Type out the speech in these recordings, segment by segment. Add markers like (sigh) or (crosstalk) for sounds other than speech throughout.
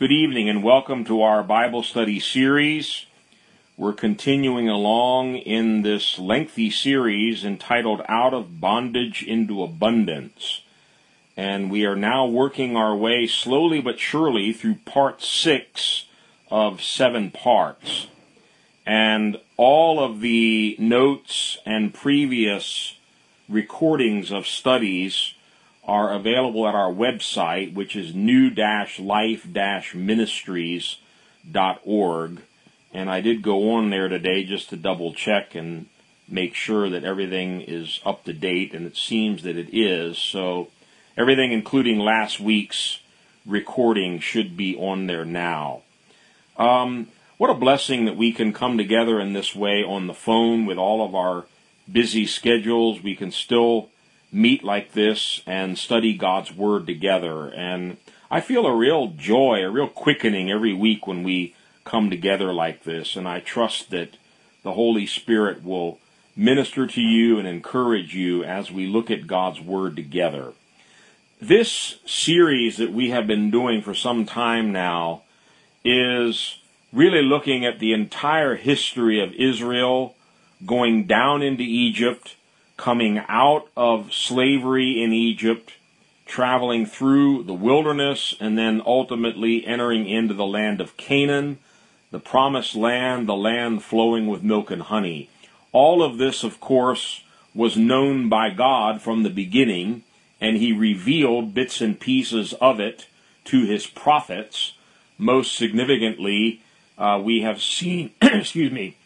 Good evening and welcome to our Bible study series. We're continuing along in this lengthy series entitled Out of Bondage into Abundance. And we are now working our way slowly but surely through part six of seven parts. And all of the notes and previous recordings of studies are available at our website, which is new-life-ministries.org. And I did go on there today just to double check and make sure that everything is up to date, and it seems that it is. So everything, including last week's recording, should be on there now. Um, what a blessing that we can come together in this way on the phone with all of our busy schedules. We can still meet like this and study God's Word together. And I feel a real joy, a real quickening every week when we come together like this. And I trust that the Holy Spirit will minister to you and encourage you as we look at God's Word together. This series that we have been doing for some time now is really looking at the entire history of Israel going down into Egypt coming out of slavery in Egypt, traveling through the wilderness, and then ultimately entering into the land of Canaan, the promised land, the land flowing with milk and honey. All of this, of course, was known by God from the beginning, and he revealed bits and pieces of it to his prophets. Most significantly, uh, we have seen, (clears throat) excuse me,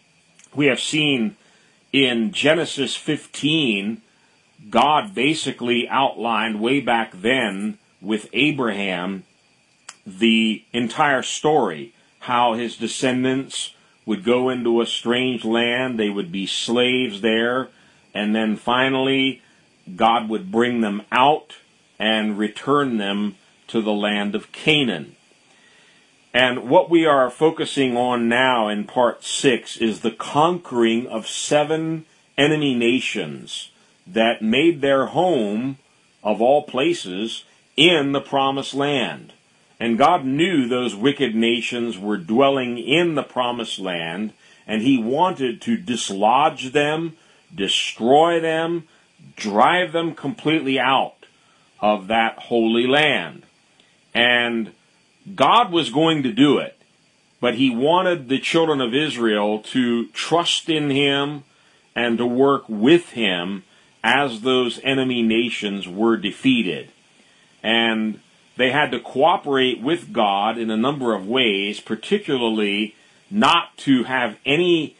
we have seen in Genesis 15, God basically outlined way back then with Abraham the entire story, how his descendants would go into a strange land, they would be slaves there, and then finally God would bring them out and return them to the land of Canaan. And what we are focusing on now in part six is the conquering of seven enemy nations that made their home, of all places, in the promised land. And God knew those wicked nations were dwelling in the promised land, and He wanted to dislodge them, destroy them, drive them completely out of that holy land. And God was going to do it, but he wanted the children of Israel to trust in him and to work with him as those enemy nations were defeated. And they had to cooperate with God in a number of ways, particularly not to have any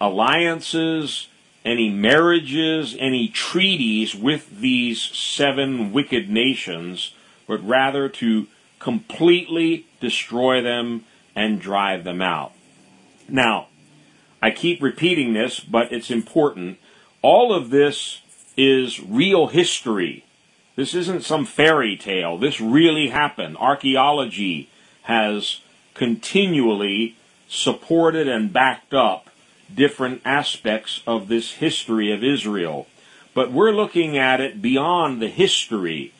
alliances, any marriages, any treaties with these seven wicked nations, but rather to completely destroy them and drive them out. Now, I keep repeating this, but it's important. All of this is real history. This isn't some fairy tale. This really happened. Archaeology has continually supported and backed up different aspects of this history of Israel. But we're looking at it beyond the history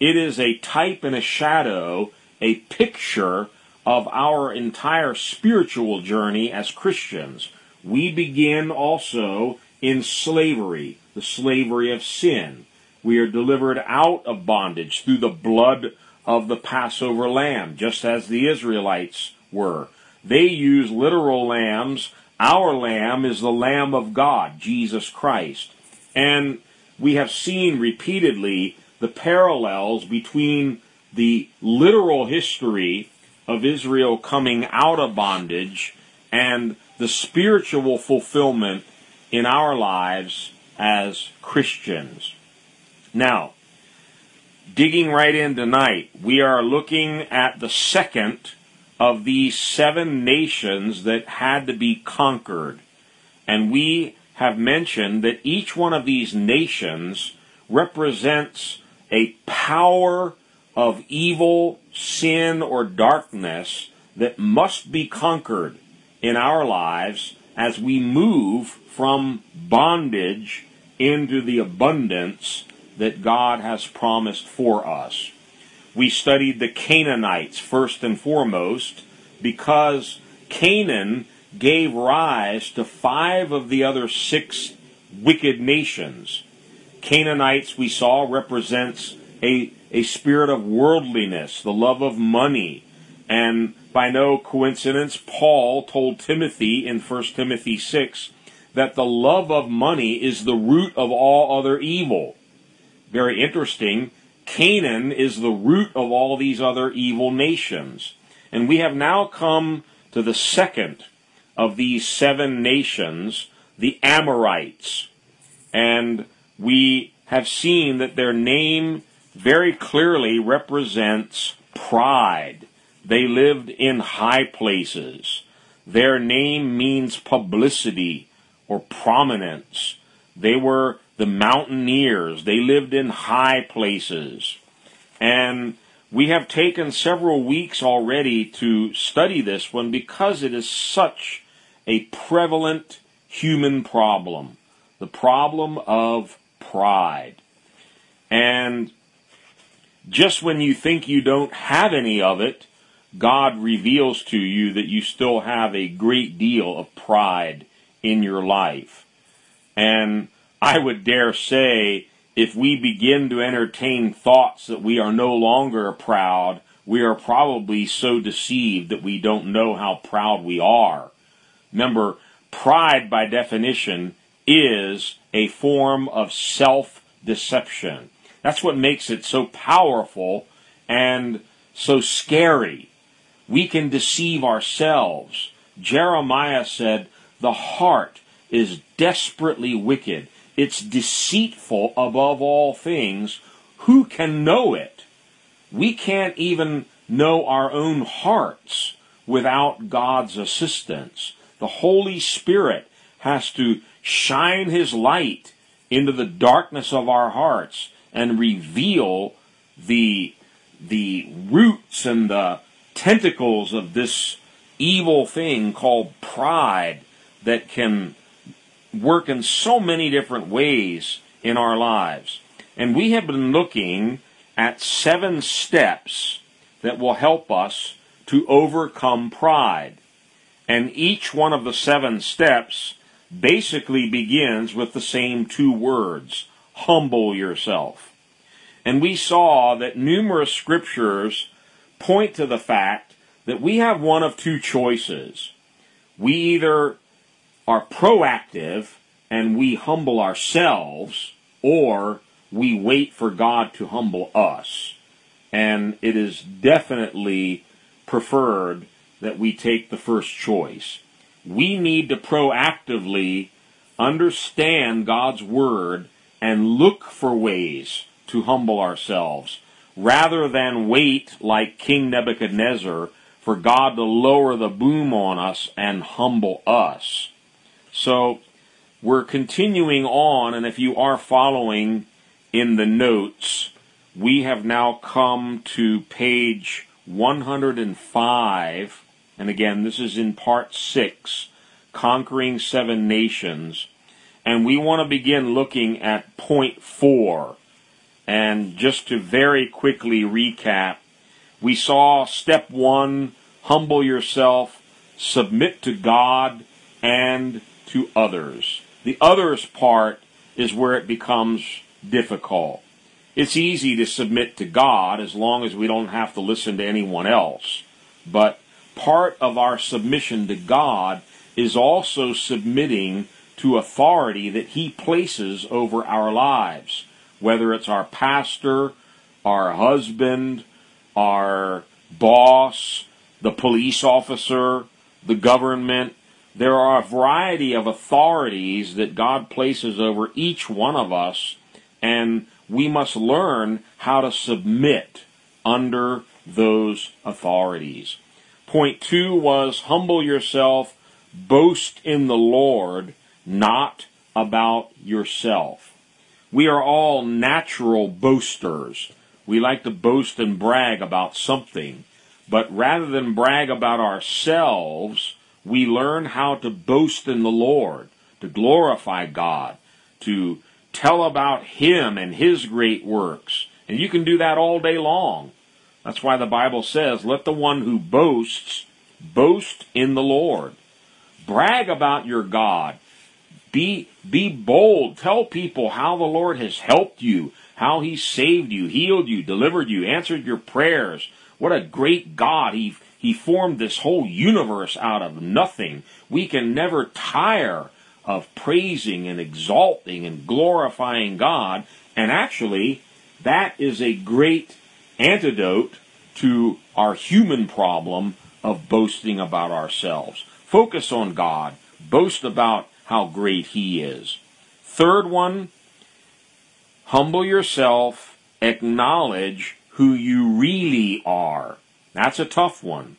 it is a type and a shadow, a picture of our entire spiritual journey as Christians. We begin also in slavery, the slavery of sin. We are delivered out of bondage through the blood of the Passover lamb, just as the Israelites were. They use literal lambs. Our lamb is the Lamb of God, Jesus Christ. And we have seen repeatedly the parallels between the literal history of Israel coming out of bondage and the spiritual fulfillment in our lives as Christians. Now, digging right in tonight, we are looking at the second of these seven nations that had to be conquered. And we have mentioned that each one of these nations represents a power of evil, sin, or darkness that must be conquered in our lives as we move from bondage into the abundance that God has promised for us. we studied the Canaanites first and foremost because Canaan gave rise to five of the other six wicked nations. Canaanites, we saw, represents a, a spirit of worldliness, the love of money. And by no coincidence, Paul told Timothy in 1 Timothy 6 that the love of money is the root of all other evil. Very interesting. Canaan is the root of all these other evil nations. And we have now come to the second of these seven nations, the Amorites. And we have seen that their name very clearly represents pride. They lived in high places. Their name means publicity or prominence. They were the mountaineers. They lived in high places. And we have taken several weeks already to study this one because it is such a prevalent human problem. The problem of pride. And just when you think you don't have any of it, God reveals to you that you still have a great deal of pride in your life. And I would dare say, if we begin to entertain thoughts that we are no longer proud, we are probably so deceived that we don't know how proud we are. Remember, pride by definition is a form of self deception. That's what makes it so powerful and so scary. We can deceive ourselves. Jeremiah said, The heart is desperately wicked. It's deceitful above all things. Who can know it? We can't even know our own hearts without God's assistance. The Holy Spirit has to shine His light into the darkness of our hearts and reveal the, the roots and the tentacles of this evil thing called pride that can work in so many different ways in our lives. And we have been looking at seven steps that will help us to overcome pride. And each one of the seven steps basically begins with the same two words humble yourself. And we saw that numerous scriptures point to the fact that we have one of two choices. We either are proactive and we humble ourselves, or we wait for God to humble us. And it is definitely preferred that we take the first choice. We need to proactively understand God's Word and look for ways to humble ourselves rather than wait like King Nebuchadnezzar for God to lower the boom on us and humble us. So we're continuing on, and if you are following in the notes, we have now come to page 105 and again, this is in part six, Conquering Seven Nations. And we want to begin looking at point four. And just to very quickly recap, we saw step one, humble yourself, submit to God and to others. The others part is where it becomes difficult. It's easy to submit to God as long as we don't have to listen to anyone else. But part of our submission to God is also submitting to authority that He places over our lives, whether it's our pastor, our husband, our boss, the police officer, the government. There are a variety of authorities that God places over each one of us, and we must learn how to submit under those authorities. Point two was humble yourself, boast in the Lord, not about yourself. We are all natural boasters. We like to boast and brag about something. But rather than brag about ourselves, we learn how to boast in the Lord, to glorify God, to tell about Him and His great works. And you can do that all day long. That's why the Bible says, let the one who boasts boast in the Lord. Brag about your God. Be, be bold. Tell people how the Lord has helped you, how He saved you, healed you, delivered you, answered your prayers. What a great God. He, he formed this whole universe out of nothing. We can never tire of praising and exalting and glorifying God. And actually, that is a great antidote to our human problem of boasting about ourselves. Focus on God. Boast about how great He is. Third one, humble yourself, acknowledge who you really are. That's a tough one.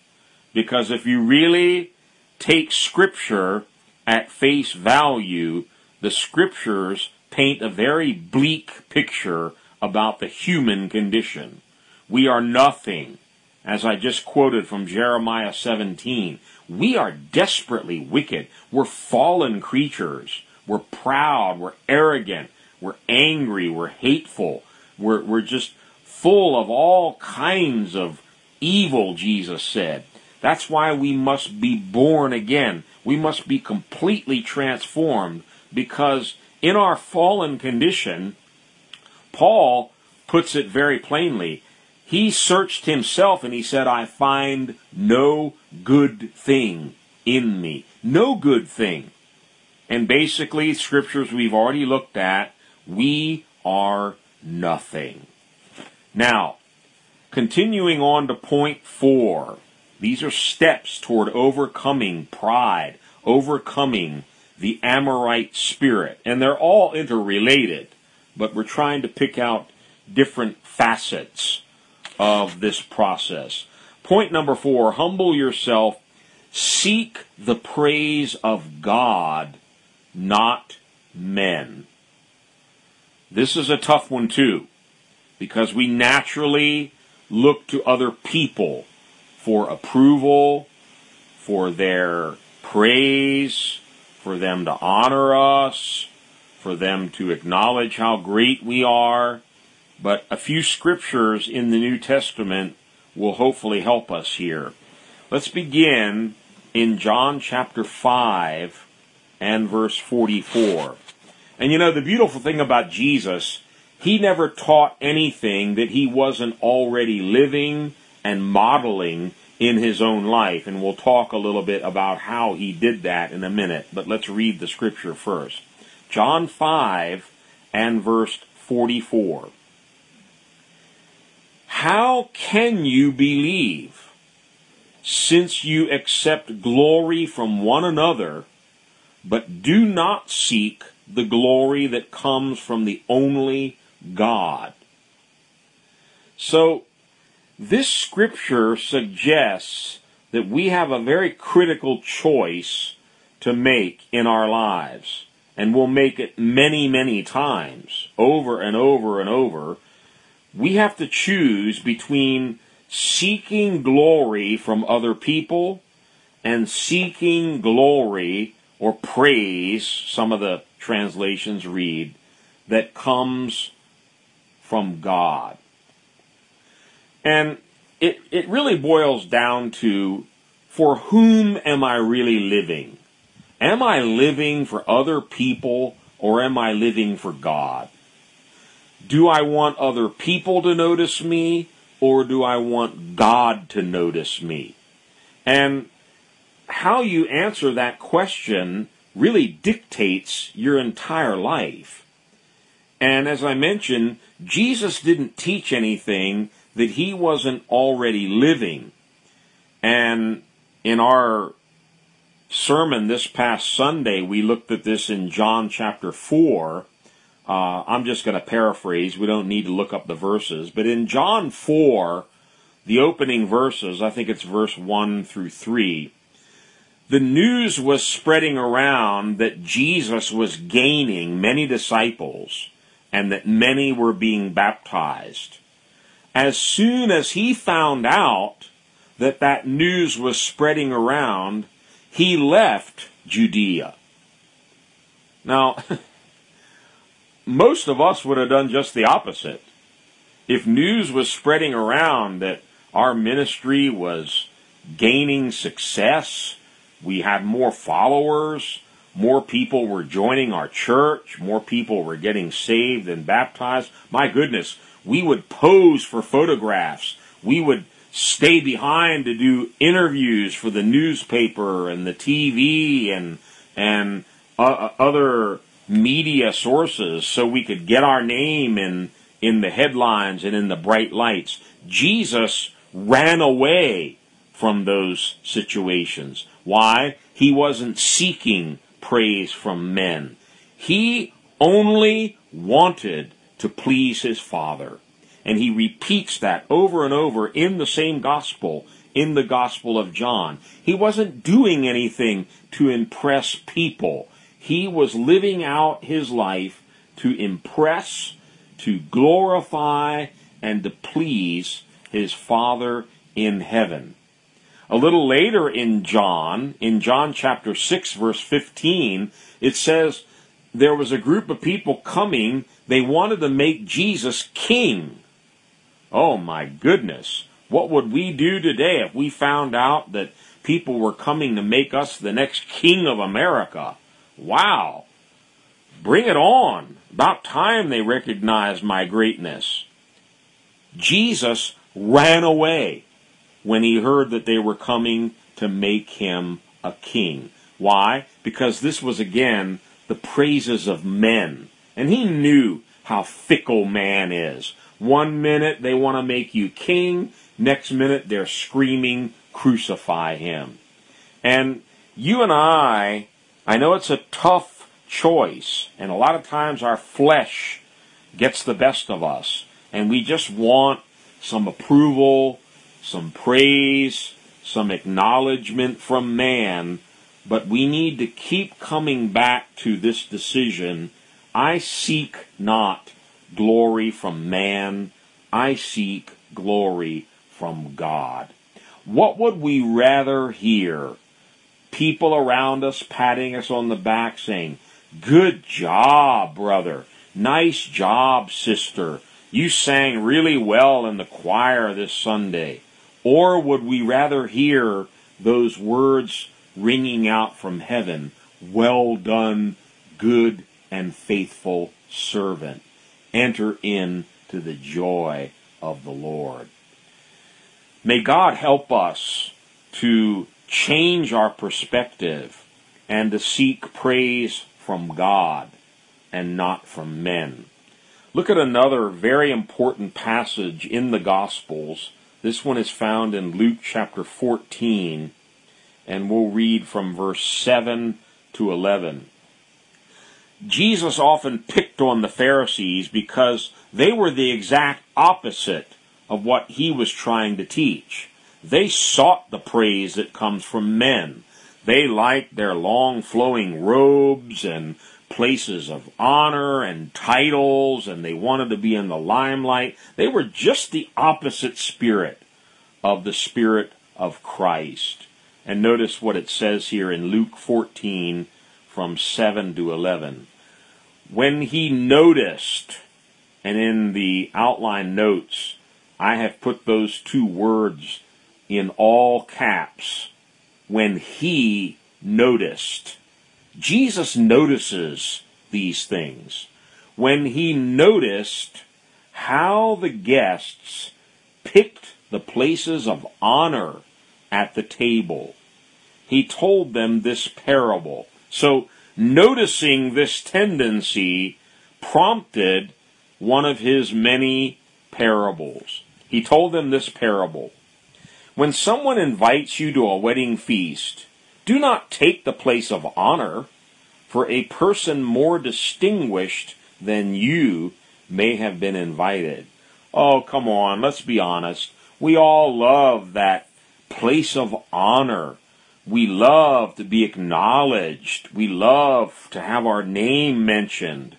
Because if you really take Scripture at face value, the Scriptures paint a very bleak picture about the human condition. We are nothing. As I just quoted from Jeremiah 17, we are desperately wicked. We're fallen creatures. We're proud. We're arrogant. We're angry. We're hateful. We're, we're just full of all kinds of evil, Jesus said. That's why we must be born again. We must be completely transformed because in our fallen condition, Paul puts it very plainly. He searched himself and he said, I find no good thing in me. No good thing. And basically, scriptures we've already looked at, we are nothing. Now, continuing on to point four. These are steps toward overcoming pride, overcoming the Amorite spirit. And they're all interrelated, but we're trying to pick out different facets of this process. Point number four humble yourself, seek the praise of God, not men. This is a tough one, too, because we naturally look to other people for approval, for their praise, for them to honor us, for them to acknowledge how great we are. But a few scriptures in the New Testament will hopefully help us here. Let's begin in John chapter 5 and verse 44. And you know, the beautiful thing about Jesus, he never taught anything that he wasn't already living and modeling in his own life. And we'll talk a little bit about how he did that in a minute. But let's read the scripture first. John 5 and verse 44. How can you believe since you accept glory from one another, but do not seek the glory that comes from the only God? So, this scripture suggests that we have a very critical choice to make in our lives. And we'll make it many, many times, over and over and over, we have to choose between seeking glory from other people and seeking glory or praise, some of the translations read, that comes from God. And it, it really boils down to for whom am I really living? Am I living for other people or am I living for God? Do I want other people to notice me or do I want God to notice me? And how you answer that question really dictates your entire life. And as I mentioned, Jesus didn't teach anything that he wasn't already living. And in our sermon this past Sunday, we looked at this in John chapter 4 uh, I'm just going to paraphrase. We don't need to look up the verses. But in John 4, the opening verses, I think it's verse 1 through 3, the news was spreading around that Jesus was gaining many disciples and that many were being baptized. As soon as he found out that that news was spreading around, he left Judea. Now, (laughs) most of us would have done just the opposite. If news was spreading around that our ministry was gaining success. We had more followers. More people were joining our church. More people were getting saved and baptized. My goodness, we would pose for photographs. We would stay behind to do interviews for the newspaper and the TV and and uh, uh, other media sources so we could get our name in in the headlines and in the bright lights. Jesus ran away from those situations. Why? He wasn't seeking praise from men. He only wanted to please his Father. And he repeats that over and over in the same gospel, in the Gospel of John. He wasn't doing anything to impress people. He was living out his life to impress, to glorify, and to please his Father in heaven. A little later in John, in John chapter 6 verse 15, it says, there was a group of people coming, they wanted to make Jesus king. Oh my goodness. What would we do today if we found out that people were coming to make us the next king of America? Wow. Bring it on. About time they recognized my greatness. Jesus ran away when he heard that they were coming to make him a king. Why? Because this was again the praises of men. And he knew how fickle man is. One minute they want to make you king, next minute they're screaming, crucify him. And you and I I know it's a tough choice, and a lot of times our flesh gets the best of us, and we just want some approval, some praise, some acknowledgement from man, but we need to keep coming back to this decision. I seek not glory from man, I seek glory from God. What would we rather hear? People around us patting us on the back saying, Good job, brother. Nice job, sister. You sang really well in the choir this Sunday. Or would we rather hear those words ringing out from heaven, Well done, good and faithful servant. Enter into the joy of the Lord. May God help us to change our perspective and to seek praise from God and not from men. Look at another very important passage in the Gospels. This one is found in Luke chapter 14, and we'll read from verse 7 to 11. Jesus often picked on the Pharisees because they were the exact opposite of what he was trying to teach. They sought the praise that comes from men. They liked their long flowing robes and places of honor and titles, and they wanted to be in the limelight. They were just the opposite spirit of the Spirit of Christ. And notice what it says here in Luke 14 from 7 to 11. When he noticed, and in the outline notes, I have put those two words in all caps when he noticed. Jesus notices these things. When he noticed how the guests picked the places of honor at the table, he told them this parable. So, noticing this tendency prompted one of his many parables. He told them this parable. When someone invites you to a wedding feast, do not take the place of honor, for a person more distinguished than you may have been invited. Oh, come on, let's be honest. We all love that place of honor. We love to be acknowledged. We love to have our name mentioned.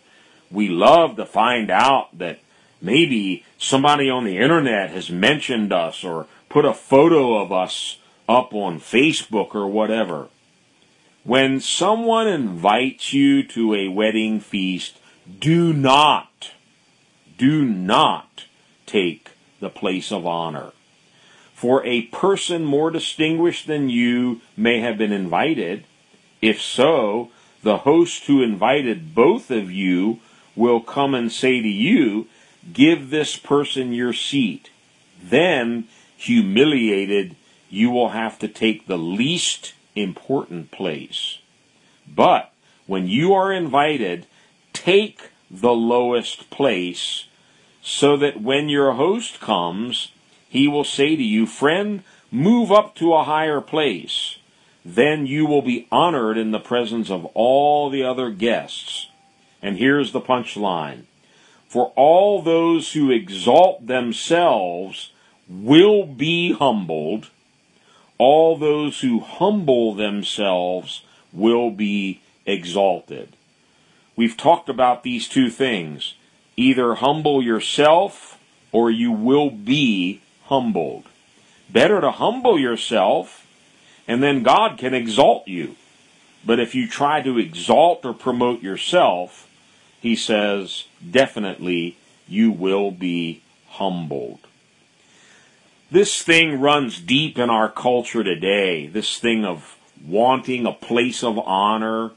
We love to find out that maybe somebody on the internet has mentioned us or put a photo of us up on Facebook or whatever. When someone invites you to a wedding feast, do not, do not take the place of honor. For a person more distinguished than you may have been invited. If so, the host who invited both of you will come and say to you, Give this person your seat. Then, humiliated, you will have to take the least important place. But when you are invited, take the lowest place so that when your host comes, he will say to you, Friend, move up to a higher place. Then you will be honored in the presence of all the other guests. And here's the punchline. For all those who exalt themselves will be humbled. All those who humble themselves will be exalted. We've talked about these two things. Either humble yourself or you will be humbled. Better to humble yourself and then God can exalt you. But if you try to exalt or promote yourself, he says, definitely you will be humbled. This thing runs deep in our culture today. This thing of wanting a place of honor,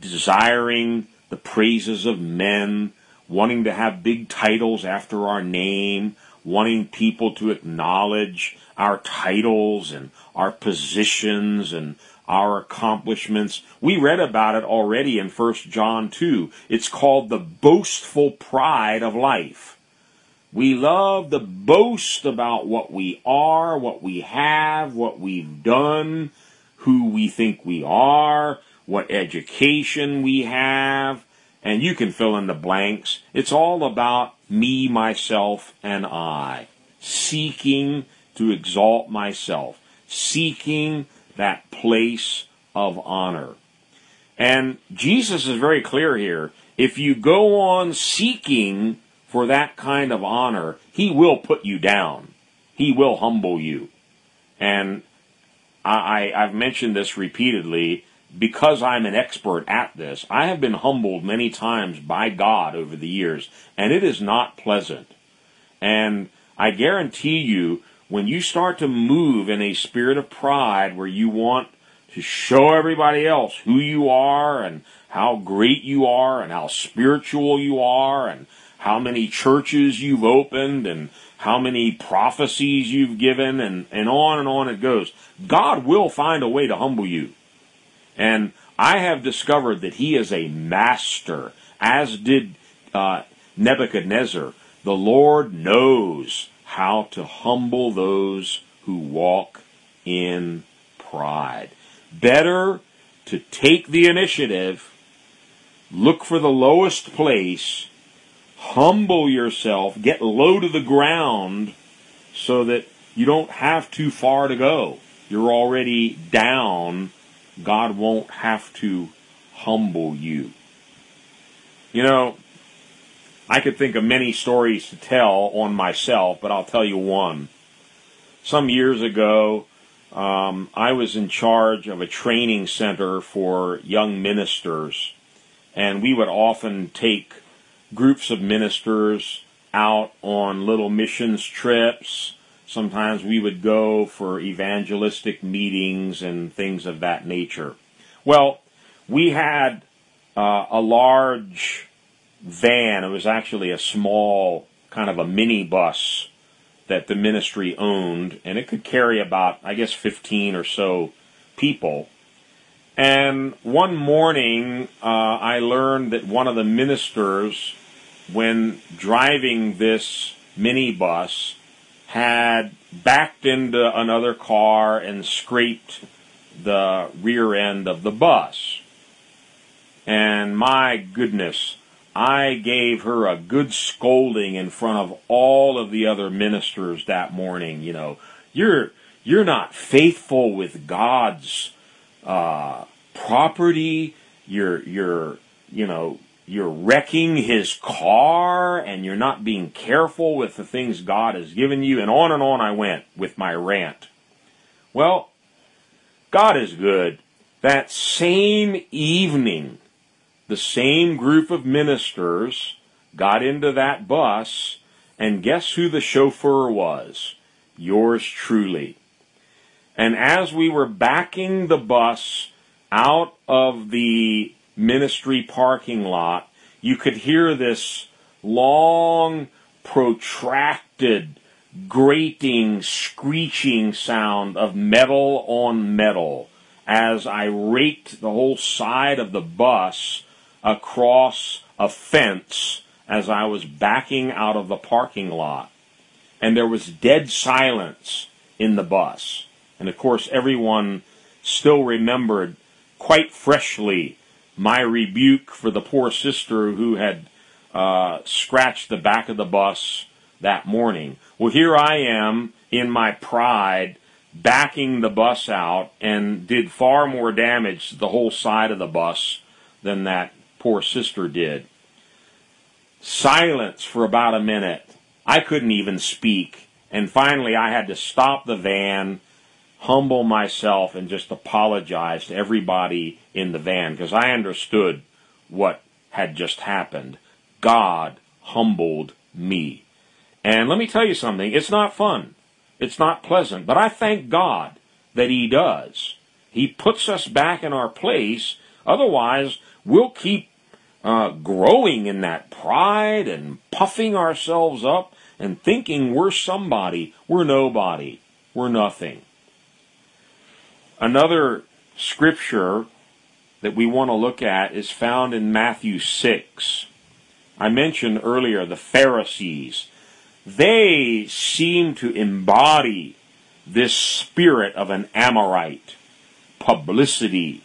desiring the praises of men, wanting to have big titles after our name, wanting people to acknowledge our titles and our positions and our accomplishments. We read about it already in 1 John 2. It's called the boastful pride of life. We love to boast about what we are, what we have, what we've done, who we think we are, what education we have, and you can fill in the blanks. It's all about me, myself, and I. Seeking to exalt myself. Seeking that place of honor. And Jesus is very clear here. If you go on seeking for that kind of honor, He will put you down. He will humble you. And I, have mentioned this repeatedly because I'm an expert at this, I have been humbled many times by God over the years, and it is not pleasant. And I guarantee you, when you start to move in a spirit of pride where you want to show everybody else who you are and how great you are and how spiritual you are and how many churches you've opened and how many prophecies you've given and, and on and on it goes. God will find a way to humble you. And I have discovered that he is a master, as did uh, Nebuchadnezzar. The Lord knows how to humble those who walk in pride. Better to take the initiative, look for the lowest place, humble yourself, get low to the ground so that you don't have too far to go. You're already down God won't have to humble you. You know, I could think of many stories to tell on myself, but I'll tell you one. Some years ago, um, I was in charge of a training center for young ministers, and we would often take groups of ministers out on little missions trips Sometimes we would go for evangelistic meetings and things of that nature. Well, we had uh, a large van. It was actually a small kind of a mini bus that the ministry owned, and it could carry about, I guess, 15 or so people. And one morning, uh, I learned that one of the ministers, when driving this minibus, had backed into another car and scraped the rear end of the bus. And my goodness, I gave her a good scolding in front of all of the other ministers that morning. You know, you're you're not faithful with God's uh, property. You're you're you know you're wrecking his car and you're not being careful with the things God has given you, and on and on I went with my rant. Well, God is good. That same evening, the same group of ministers got into that bus, and guess who the chauffeur was? yours truly. And as we were backing the bus out of the ministry parking lot, you could hear this long, protracted, grating, screeching sound of metal on metal as I raked the whole side of the bus across a fence as I was backing out of the parking lot. And there was dead silence in the bus. And of course, everyone still remembered quite freshly my rebuke for the poor sister who had uh, scratched the back of the bus that morning. Well, here I am in my pride backing the bus out and did far more damage to the whole side of the bus than that poor sister did. Silence for about a minute. I couldn't even speak. And finally, I had to stop the van, humble myself, and just apologize to everybody in the van because I understood what had just happened. God humbled me. And let me tell you something, it's not fun. It's not pleasant, but I thank God that He does. He puts us back in our place. Otherwise, we'll keep uh, growing in that pride and puffing ourselves up and thinking we're somebody. We're nobody. We're nothing. Another scripture that we want to look at is found in Matthew 6. I mentioned earlier the Pharisees. They seem to embody this spirit of an Amorite publicity,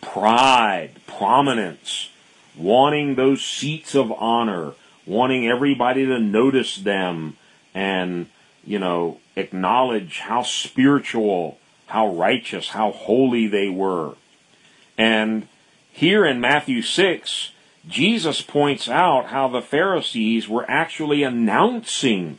pride, prominence, wanting those seats of honor, wanting everybody to notice them and, you know, acknowledge how spiritual, how righteous, how holy they were. And here in Matthew 6, Jesus points out how the Pharisees were actually announcing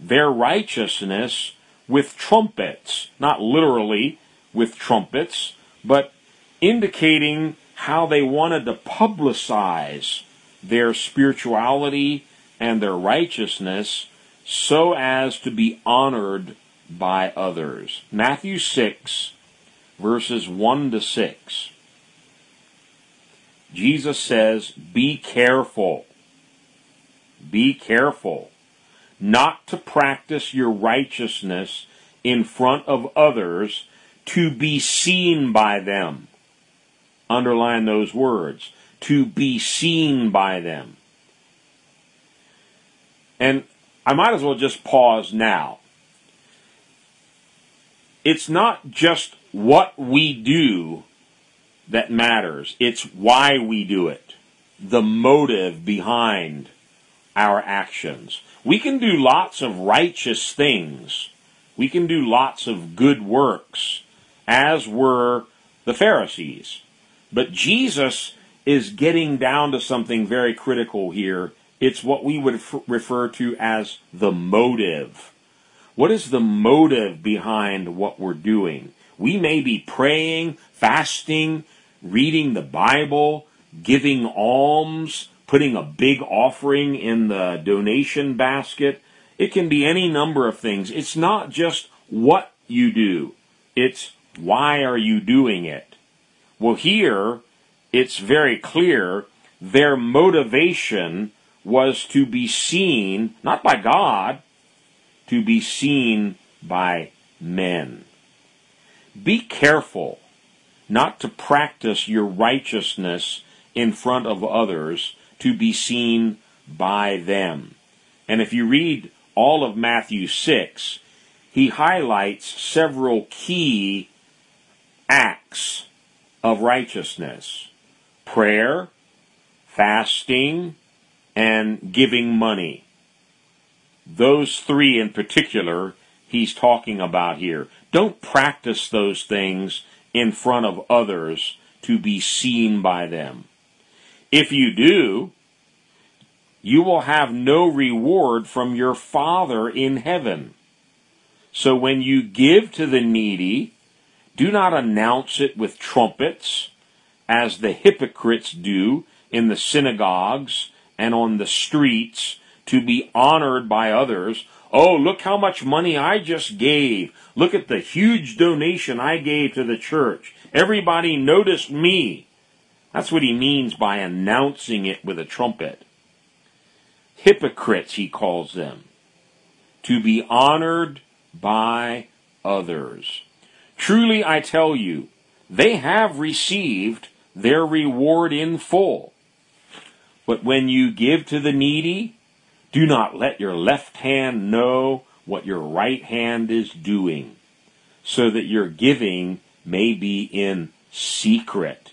their righteousness with trumpets, not literally with trumpets, but indicating how they wanted to publicize their spirituality and their righteousness so as to be honored by others. Matthew 6, verses 1 to 6. Jesus says, Be careful. Be careful not to practice your righteousness in front of others to be seen by them. Underline those words. To be seen by them. And I might as well just pause now. It's not just what we do that matters, it's why we do it, the motive behind our actions. We can do lots of righteous things, we can do lots of good works, as were the Pharisees. But Jesus is getting down to something very critical here. It's what we would refer to as the motive. What is the motive behind what we're doing? We may be praying, fasting, reading the Bible, giving alms, putting a big offering in the donation basket. It can be any number of things. It's not just what you do. It's why are you doing it? Well, here, it's very clear their motivation was to be seen, not by God, to be seen by men. Be careful not to practice your righteousness in front of others to be seen by them. And if you read all of Matthew 6, he highlights several key acts of righteousness prayer, fasting, and giving money. Those three in particular, he's talking about here. Don't practice those things in front of others to be seen by them. If you do, you will have no reward from your Father in heaven. So when you give to the needy, do not announce it with trumpets, as the hypocrites do in the synagogues and on the streets to be honored by others. Oh, look how much money I just gave. Look at the huge donation I gave to the church. Everybody noticed me. That's what he means by announcing it with a trumpet. Hypocrites, he calls them. To be honored by others. Truly I tell you, they have received their reward in full. But when you give to the needy, do not let your left hand know what your right hand is doing, so that your giving may be in secret.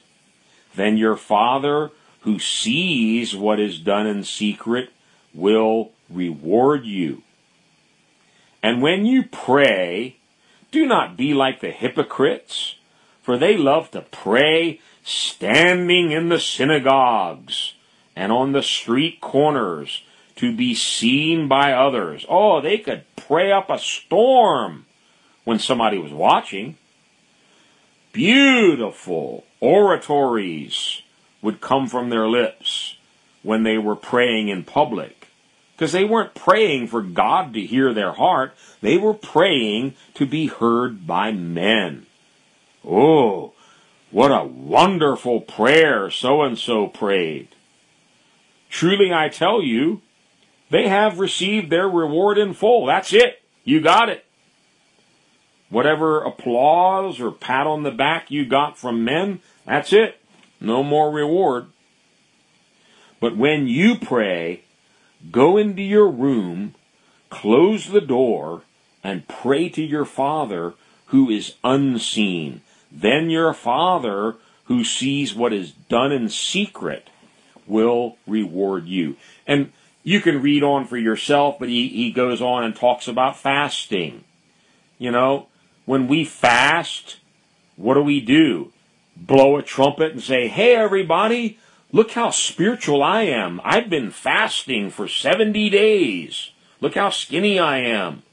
Then your Father, who sees what is done in secret, will reward you. And when you pray, do not be like the hypocrites, for they love to pray standing in the synagogues and on the street corners to be seen by others. Oh, they could pray up a storm when somebody was watching. Beautiful oratories would come from their lips when they were praying in public. Because they weren't praying for God to hear their heart. They were praying to be heard by men. Oh, what a wonderful prayer so and so prayed. Truly I tell you, they have received their reward in full. That's it. You got it. Whatever applause or pat on the back you got from men, that's it. No more reward. But when you pray, Go into your room, close the door, and pray to your Father who is unseen. Then your Father who sees what is done in secret will reward you. And you can read on for yourself, but he, he goes on and talks about fasting. You know, when we fast, what do we do? Blow a trumpet and say, hey everybody, Look how spiritual I am. I've been fasting for 70 days. Look how skinny I am.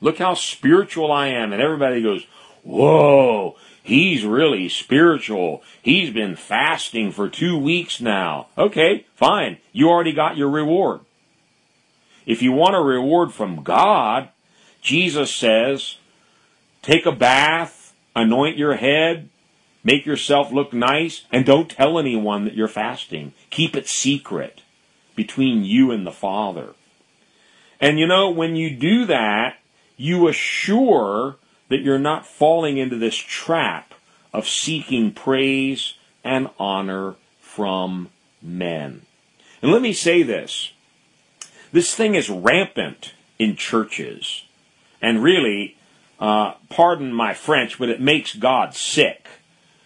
Look how spiritual I am. And everybody goes, Whoa, he's really spiritual. He's been fasting for two weeks now. Okay, fine. You already got your reward. If you want a reward from God, Jesus says, take a bath, anoint your head, Make yourself look nice and don't tell anyone that you're fasting. Keep it secret between you and the Father. And you know, when you do that, you assure that you're not falling into this trap of seeking praise and honor from men. And let me say this. This thing is rampant in churches. And really, uh, pardon my French, but it makes God sick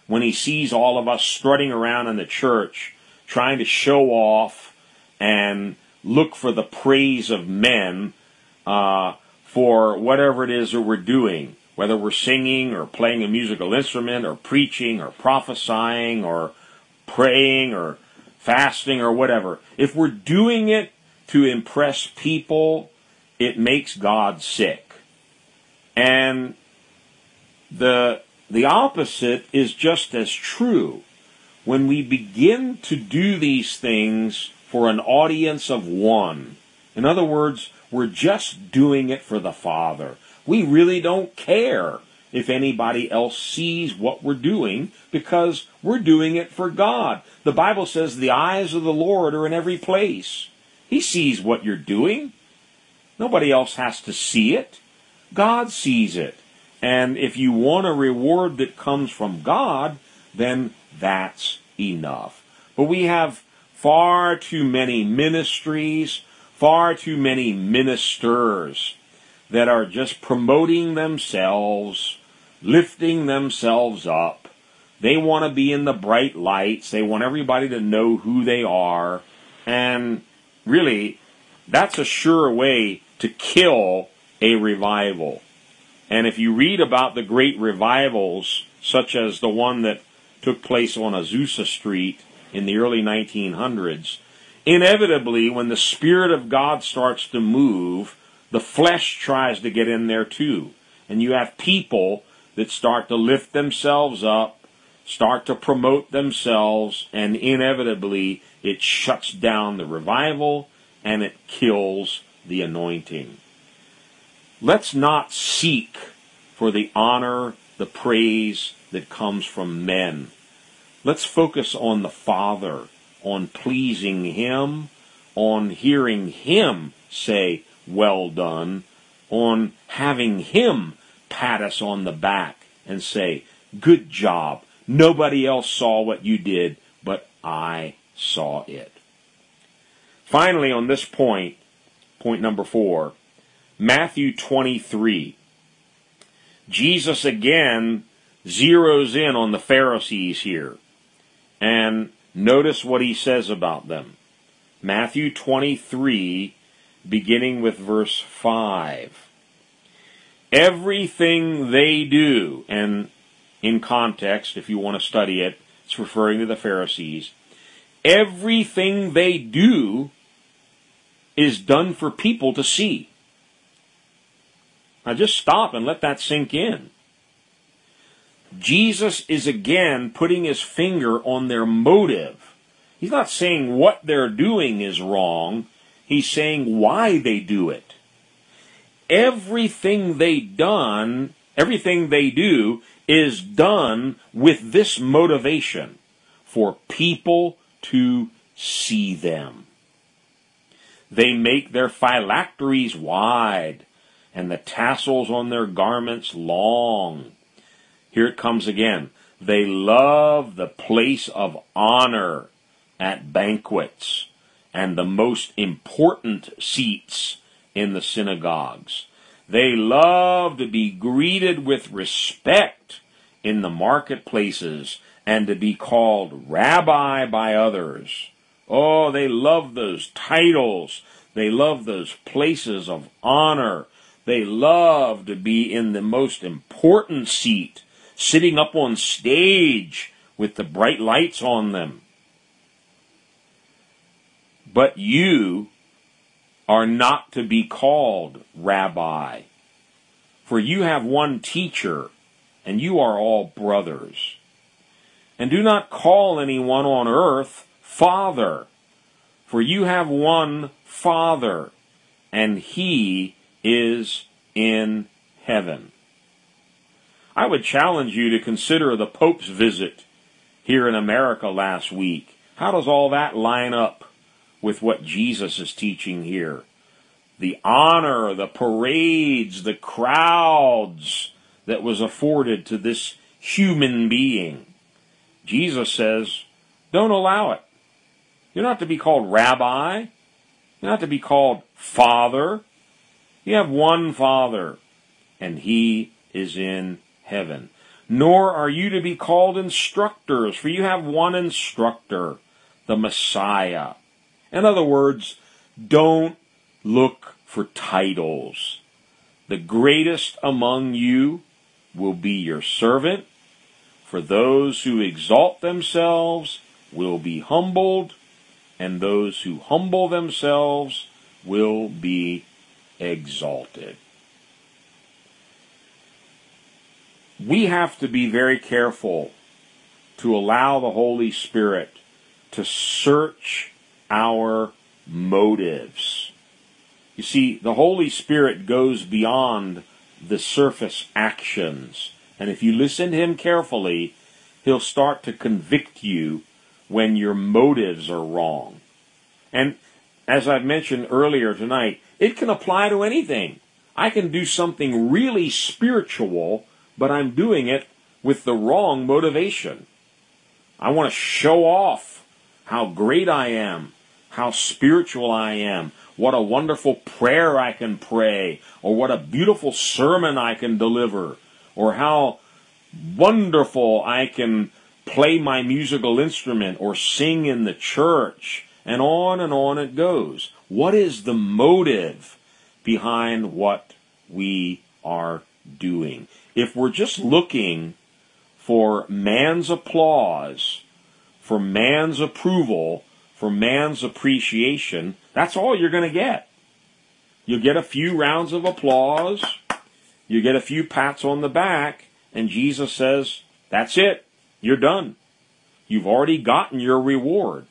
when he sees all of us strutting around in the church trying to show off and look for the praise of men uh, for whatever it is that we're doing, whether we're singing or playing a musical instrument or preaching or prophesying or praying or fasting or whatever. If we're doing it to impress people, it makes God sick. And the the opposite is just as true. When we begin to do these things for an audience of one, in other words, we're just doing it for the Father. We really don't care if anybody else sees what we're doing because we're doing it for God. The Bible says the eyes of the Lord are in every place. He sees what you're doing. Nobody else has to see it. God sees it. And if you want a reward that comes from God, then that's enough. But we have far too many ministries, far too many ministers that are just promoting themselves, lifting themselves up. They want to be in the bright lights. They want everybody to know who they are. And really, that's a sure way to kill a revival. And if you read about the great revivals, such as the one that took place on Azusa Street in the early 1900s, inevitably, when the Spirit of God starts to move, the flesh tries to get in there too. And you have people that start to lift themselves up, start to promote themselves, and inevitably it shuts down the revival and it kills the anointing. let's not seek for the honor, the praise that comes from men. Let's focus on the Father, on pleasing Him, on hearing Him say, well done, on having Him pat us on the back and say, good job. Nobody else saw what you did, but I saw it. Finally, on this point, point number four, Matthew 23. Jesus again zeroes in on the Pharisees here. And notice what he says about them. Matthew 23, beginning with verse 5. Everything they do, and in context, if you want to study it, it's referring to the Pharisees. Everything they do is done for people to see. Now just stop and let that sink in. Jesus is again putting his finger on their motive. He's not saying what they're doing is wrong. He's saying why they do it. Everything they done, everything they do is done with this motivation for people to see them. They make their phylacteries wide and the tassels on their garments long. Here it comes again. They love the place of honor at banquets and the most important seats in the synagogues. They love to be greeted with respect in the marketplaces and to be called rabbi by others. Oh, they love those titles. They love those places of honor. They love to be in the most important seat, sitting up on stage with the bright lights on them. But you are not to be called rabbi, for you have one teacher, and you are all brothers. And do not call anyone on earth father, for you have one father, and he is in heaven. I would challenge you to consider the Pope's visit here in America last week. How does all that line up with what Jesus is teaching here? The honor, the parades, the crowds that was afforded to this human being. Jesus says, don't allow it. You're not to be called rabbi. You're not to be called father. You have one Father, and He is in heaven. Nor are you to be called instructors, for you have one instructor, the Messiah. In other words, don't look for titles. The greatest among you will be your servant. For those who exalt themselves will be humbled, and those who humble themselves will be exalted. We have to be very careful to allow the Holy Spirit to search our motives. You see, the Holy Spirit goes beyond the surface actions. And if you listen to Him carefully, He'll start to convict you when your motives are wrong. And as I've mentioned earlier tonight, it can apply to anything. I can do something really spiritual, but I'm doing it with the wrong motivation. I want to show off how great I am, how spiritual I am, what a wonderful prayer I can pray, or what a beautiful sermon I can deliver, or how wonderful I can play my musical instrument or sing in the church, and on and on it goes. What is the motive behind what we are doing? If we're just looking for man's applause, for man's approval, for man's appreciation, that's all you're going to get. You'll get a few rounds of applause, you get a few pats on the back, and Jesus says, that's it. You're done. You've already gotten your reward.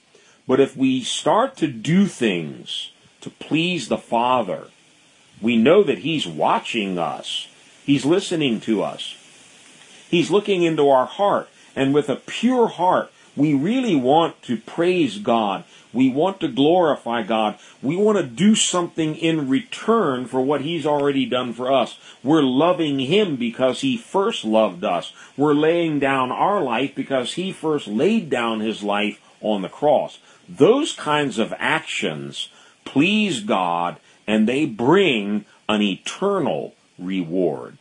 But if we start to do things to please the Father, We know that He's watching us. He's listening to us. He's looking into our heart. And with a pure heart, we really want to praise God. We want to glorify God. We want to do something in return for what He's already done for us. We're loving Him because He first loved us. We're laying down our life because He first laid down His life on the cross. Those kinds of actions please God and they bring an eternal reward.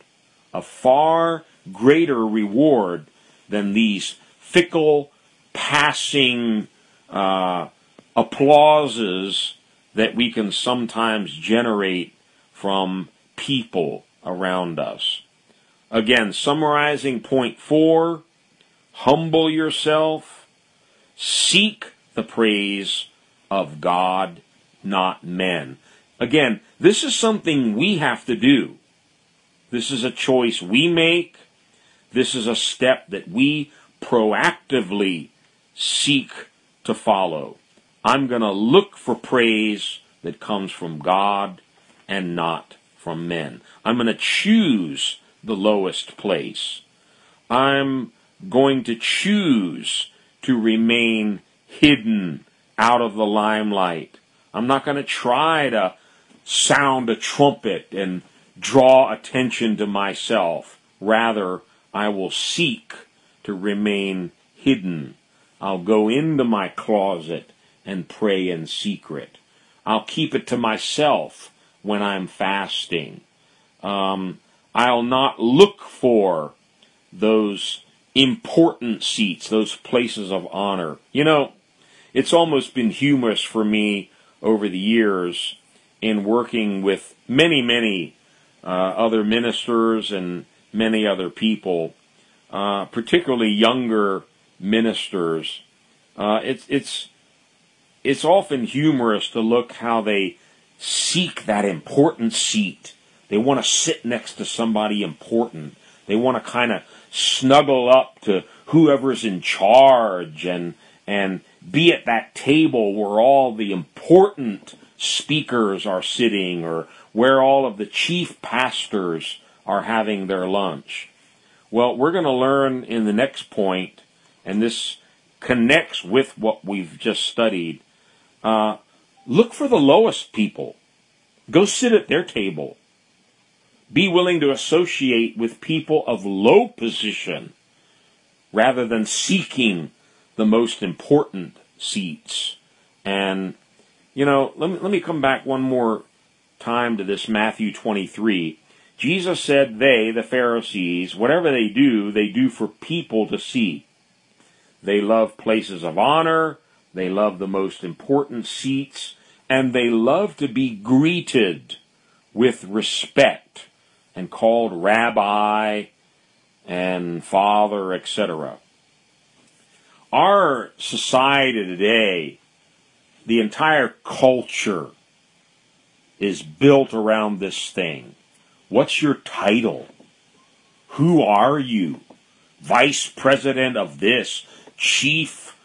A far greater reward than these fickle, passing uh, applauses that we can sometimes generate from people around us. Again, summarizing point four, humble yourself, seek the praise of God, not men. Again, this is something we have to do. This is a choice we make. This is a step that we proactively seek to follow. I'm going to look for praise that comes from God and not from men. I'm going to choose the lowest place. I'm going to choose to remain hidden out of the limelight. I'm not going to try to sound a trumpet and draw attention to myself. Rather, I will seek to remain hidden. I'll go into my closet and pray in secret. I'll keep it to myself when I'm fasting. Um, I'll not look for those important seats, those places of honor. You know, it's almost been humorous for me over the years in working with many, many uh, other ministers and many other people, uh, particularly younger ministers. Uh, it's it's it's often humorous to look how they seek that important seat. They want to sit next to somebody important. They want to kind of snuggle up to whoever's in charge and and be at that table where all the important speakers are sitting or where all of the chief pastors are having their lunch. Well, we're going to learn in the next point, and this connects with what we've just studied. Uh, look for the lowest people. Go sit at their table. Be willing to associate with people of low position rather than seeking the most important seats. And, you know, let me, let me come back one more time to this Matthew 23. Jesus said they, the Pharisees, whatever they do, they do for people to see. They love places of honor, they love the most important seats, and they love to be greeted with respect and called rabbi and father, etc. Our society today, the entire culture is built around this thing. What's your title? Who are you? Vice president of this, chief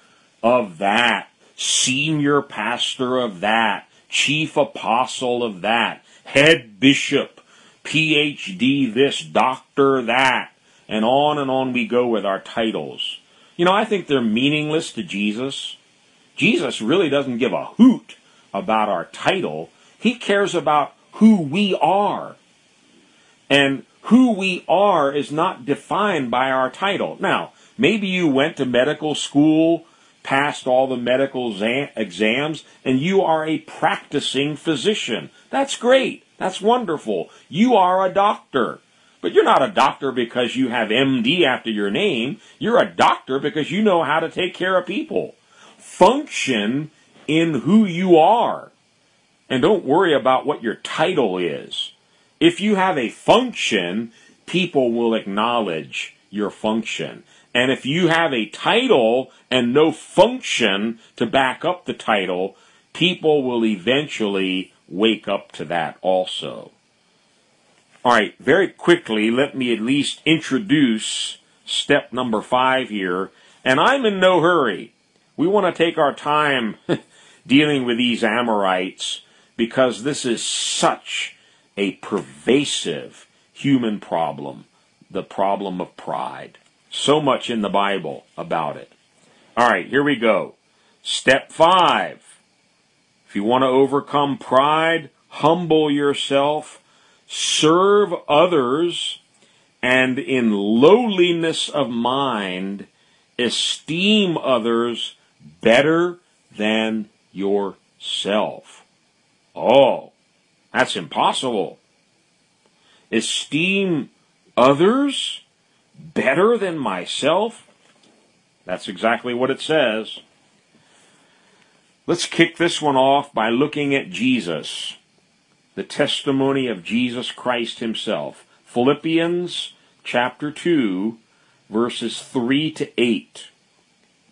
of that, senior pastor of that, chief apostle of that, head bishop, PhD this, doctor that, and on and on we go with our titles. You know, I think they're meaningless to Jesus. Jesus really doesn't give a hoot about our title. He cares about who we are. And who we are is not defined by our title. Now, maybe you went to medical school, passed all the medical exams, and you are a practicing physician. That's great. That's wonderful. You are a doctor. But you're not a doctor because you have MD after your name. You're a doctor because you know how to take care of people. Function in who you are. And don't worry about what your title is. If you have a function, people will acknowledge your function. And if you have a title and no function to back up the title, people will eventually wake up to that also. All right, very quickly, let me at least introduce step number five here. And I'm in no hurry. We want to take our time (laughs) dealing with these Amorites because this is such a pervasive human problem, the problem of pride. So much in the Bible about it. All right, here we go. Step five. If you want to overcome pride, humble yourself, serve others, and in lowliness of mind, esteem others better than yourself. Oh, that's impossible. Esteem others better than myself? That's exactly what it says. Let's kick this one off by looking at Jesus, the testimony of Jesus Christ himself. Philippians chapter 2, verses 3 to 8.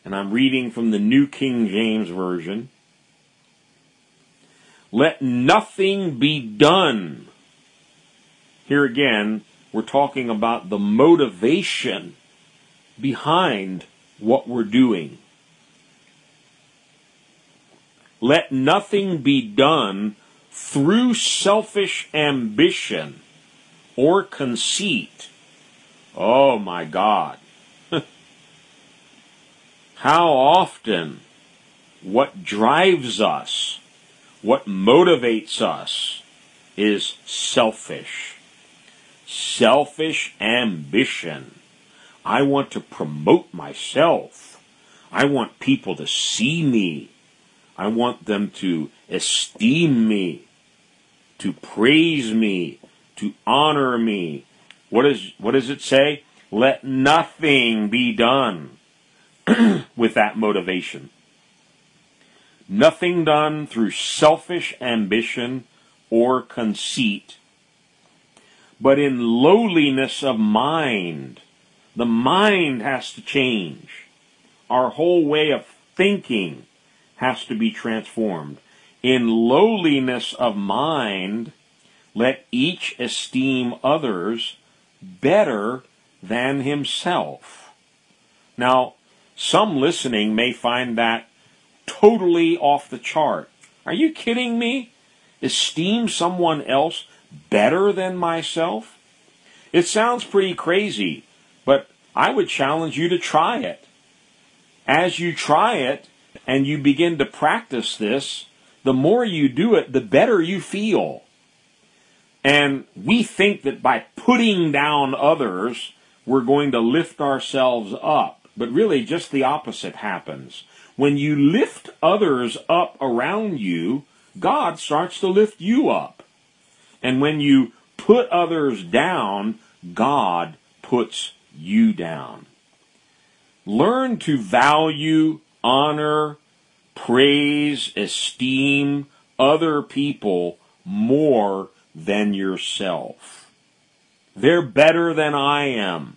And I'm reading from the New King James Version. Let nothing be done. Here again, we're talking about the motivation behind what we're doing. Let nothing be done through selfish ambition or conceit. Oh my God. (laughs) How often what drives us, what motivates us, is selfish selfish ambition. I want to promote myself. I want people to see me. I want them to esteem me, to praise me, to honor me. What is what does it say? Let nothing be done (clears throat) with that motivation. Nothing done through selfish ambition or conceit but in lowliness of mind. The mind has to change. Our whole way of thinking has to be transformed. In lowliness of mind, let each esteem others better than himself. Now, some listening may find that totally off the chart. Are you kidding me? Esteem someone else better than myself? It sounds pretty crazy, but I would challenge you to try it. As you try it and you begin to practice this, the more you do it, the better you feel. And we think that by putting down others, we're going to lift ourselves up. But really, just the opposite happens. When you lift others up around you, God starts to lift you up. And when you put others down, God puts you down. Learn to value, honor, praise, esteem other people more than yourself. They're better than I am.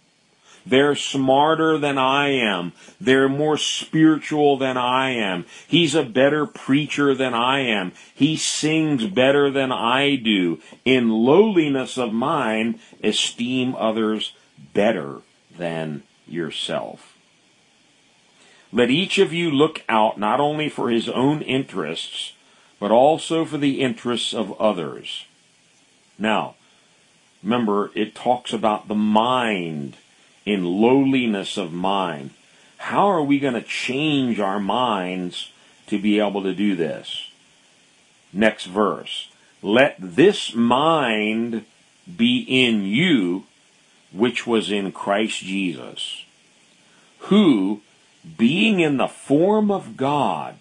They're smarter than I am. They're more spiritual than I am. He's a better preacher than I am. He sings better than I do. In lowliness of mind, esteem others better than yourself. Let each of you look out not only for his own interests, but also for the interests of others. Now, remember, it talks about the mind in lowliness of mind. How are we going to change our minds to be able to do this? Next verse. Let this mind be in you, which was in Christ Jesus, who, being in the form of God,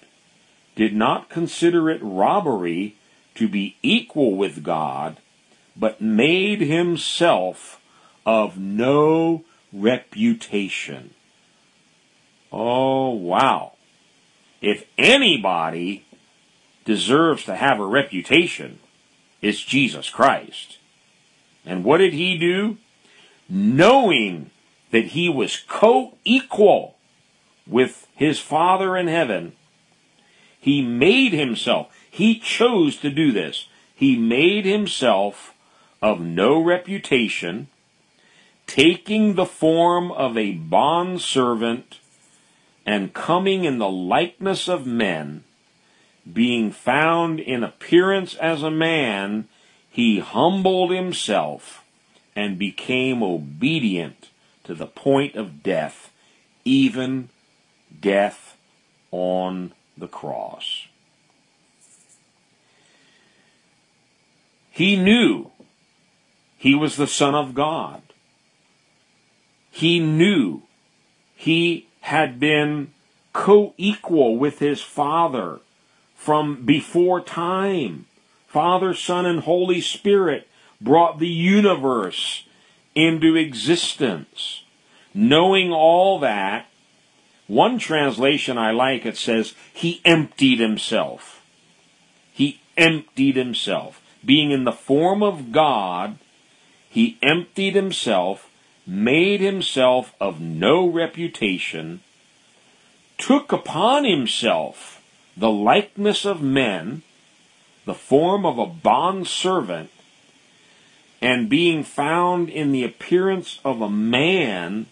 did not consider it robbery to be equal with God, but made himself of no reputation. Oh, wow. If anybody deserves to have a reputation, it's Jesus Christ. And what did he do? Knowing that he was co-equal with his Father in heaven, he made himself, he chose to do this. He made himself of no reputation, taking the form of a bondservant and coming in the likeness of men, being found in appearance as a man, he humbled himself and became obedient to the point of death, even death on the cross. He knew he was the Son of God. He knew he had been co-equal with his Father from before time. Father, Son, and Holy Spirit brought the universe into existence. Knowing all that, one translation I like, it says, he emptied himself. He emptied himself. Being in the form of God, he emptied himself, made himself of no reputation, took upon himself the likeness of men, the form of a bondservant, and being found in the appearance of a man,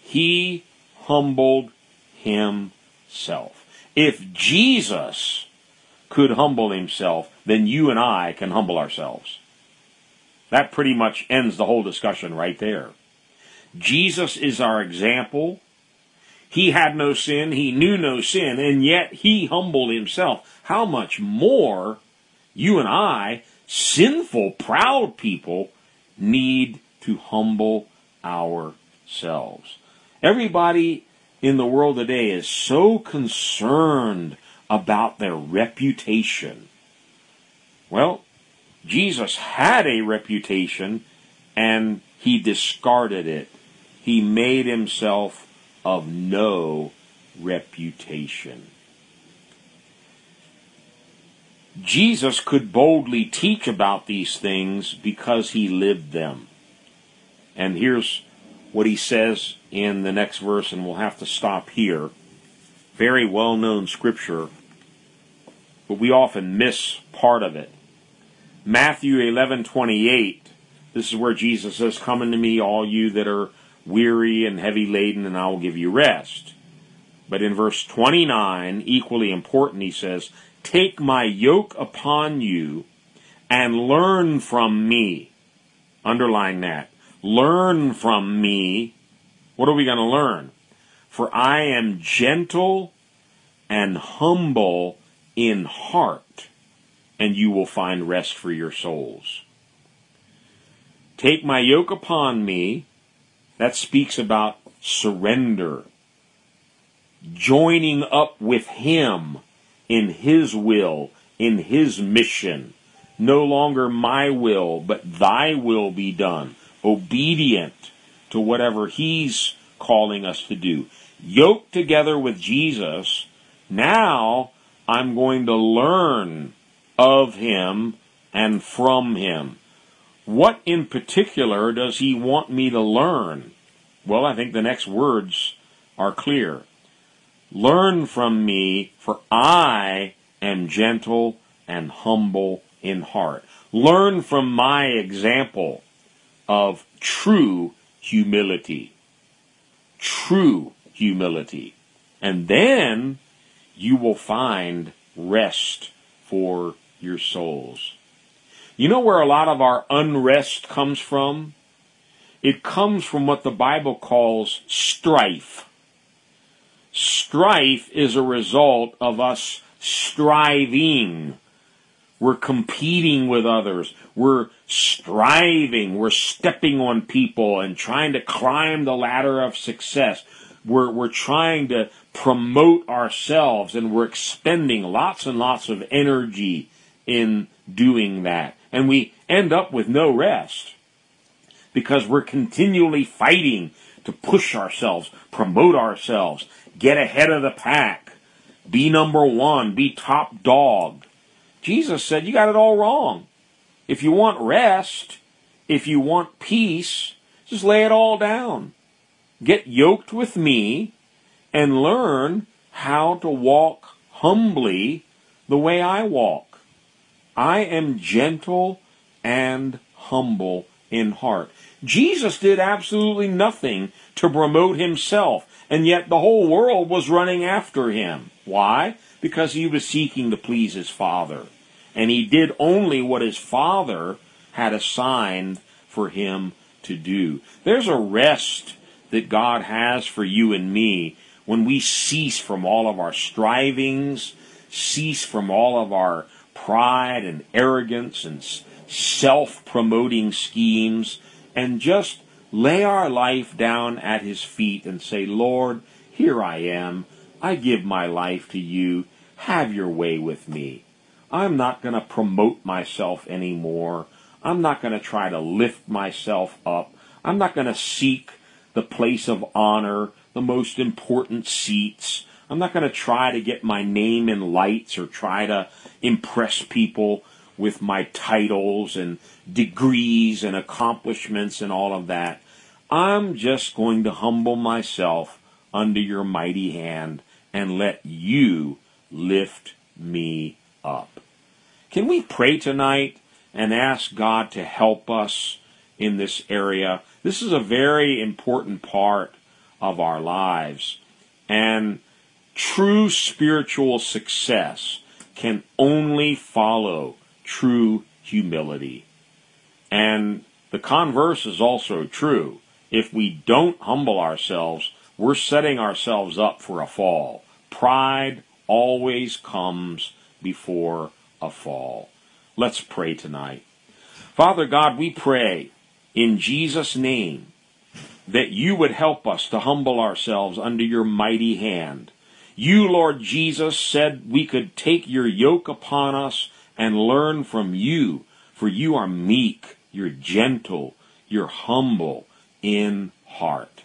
he humbled himself. If Jesus could humble himself, then you and I can humble ourselves. That pretty much ends the whole discussion right there. Jesus is our example. He had no sin, he knew no sin, and yet he humbled himself. How much more you and I, sinful, proud people, need to humble ourselves. Everybody in the world today is so concerned about their reputation. Well, Jesus had a reputation and he discarded it. He made himself of no reputation. Jesus could boldly teach about these things because he lived them. And here's what he says in the next verse, and we'll have to stop here. Very well known scripture, but we often miss part of it. Matthew 11:28. This is where Jesus says, "Come unto me, all you that are weary and heavy laden, and I will give you rest." But in verse 29, equally important, he says, "Take my yoke upon you and learn from me." Underline that. Learn from me. What are we going to learn? For I am gentle and humble in heart and you will find rest for your souls. Take my yoke upon me. That speaks about surrender. Joining up with Him in His will, in His mission. No longer my will, but thy will be done. Obedient to whatever He's calling us to do. Yoked together with Jesus, now I'm going to learn of him and from him. What in particular does he want me to learn? Well, I think the next words are clear. Learn from me, for I am gentle and humble in heart. Learn from my example of true humility. True humility. And then you will find rest for your souls. You know where a lot of our unrest comes from? It comes from what the Bible calls strife. Strife is a result of us striving. We're competing with others. We're striving. We're stepping on people and trying to climb the ladder of success. We're, we're trying to promote ourselves and we're expending lots and lots of energy in doing that. And we end up with no rest because we're continually fighting to push ourselves, promote ourselves, get ahead of the pack, be number one, be top dog. Jesus said, You got it all wrong. If you want rest, if you want peace, just lay it all down. Get yoked with me and learn how to walk humbly the way I walk. I am gentle and humble in heart. Jesus did absolutely nothing to promote himself, and yet the whole world was running after him. Why? Because he was seeking to please his Father. and he did only what his father had assigned for him to do. There's a rest that God has for you and me when we cease from all of our strivings, cease from all of our pride and arrogance and self promoting schemes, and just lay our life down at His feet and say, Lord, here I am. I give my life to you. Have your way with me. I'm not going to promote myself anymore. I'm not going to try to lift myself up. I'm not going to seek the place of honor, the most important seats. I'm not going to try to get my name in lights or try to impress people with my titles and degrees and accomplishments and all of that. I'm just going to humble myself under your mighty hand and let you lift me up. Can we pray tonight and ask God to help us in this area? This is a very important part of our lives. And true spiritual success can only follow true humility. And the converse is also true. If we don't humble ourselves, we're setting ourselves up for a fall. Pride always comes before a fall. Let's pray tonight. Father God, we pray in Jesus' name that you would help us to humble ourselves under your mighty hand. You, Lord Jesus, said we could take your yoke upon us and learn from you, for you are meek, you're gentle, you're humble in heart.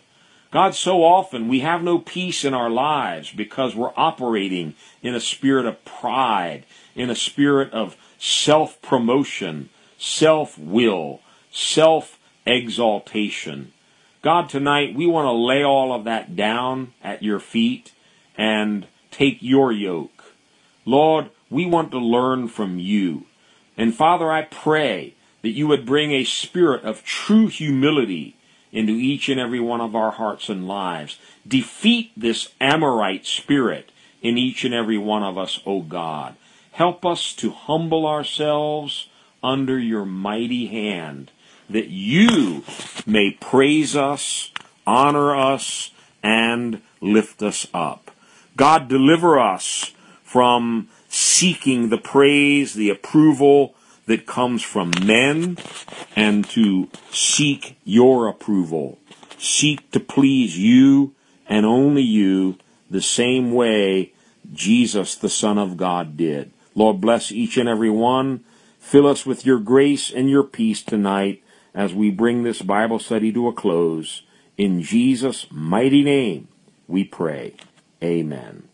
God, so often we have no peace in our lives because we're operating in a spirit of pride, in a spirit of self promotion, self will, self exaltation. God, tonight we want to lay all of that down at your feet and take your yoke. Lord, we want to learn from you. And Father, I pray that you would bring a spirit of true humility into each and every one of our hearts and lives. Defeat this Amorite spirit in each and every one of us, O God. Help us to humble ourselves under your mighty hand, that you may praise us, honor us, and lift us up. God, deliver us from seeking the praise, the approval, that comes from men and to seek your approval. Seek to please you and only you the same way Jesus, the Son of God, did. Lord, bless each and every one. Fill us with your grace and your peace tonight as we bring this Bible study to a close. In Jesus' mighty name, we pray. Amen.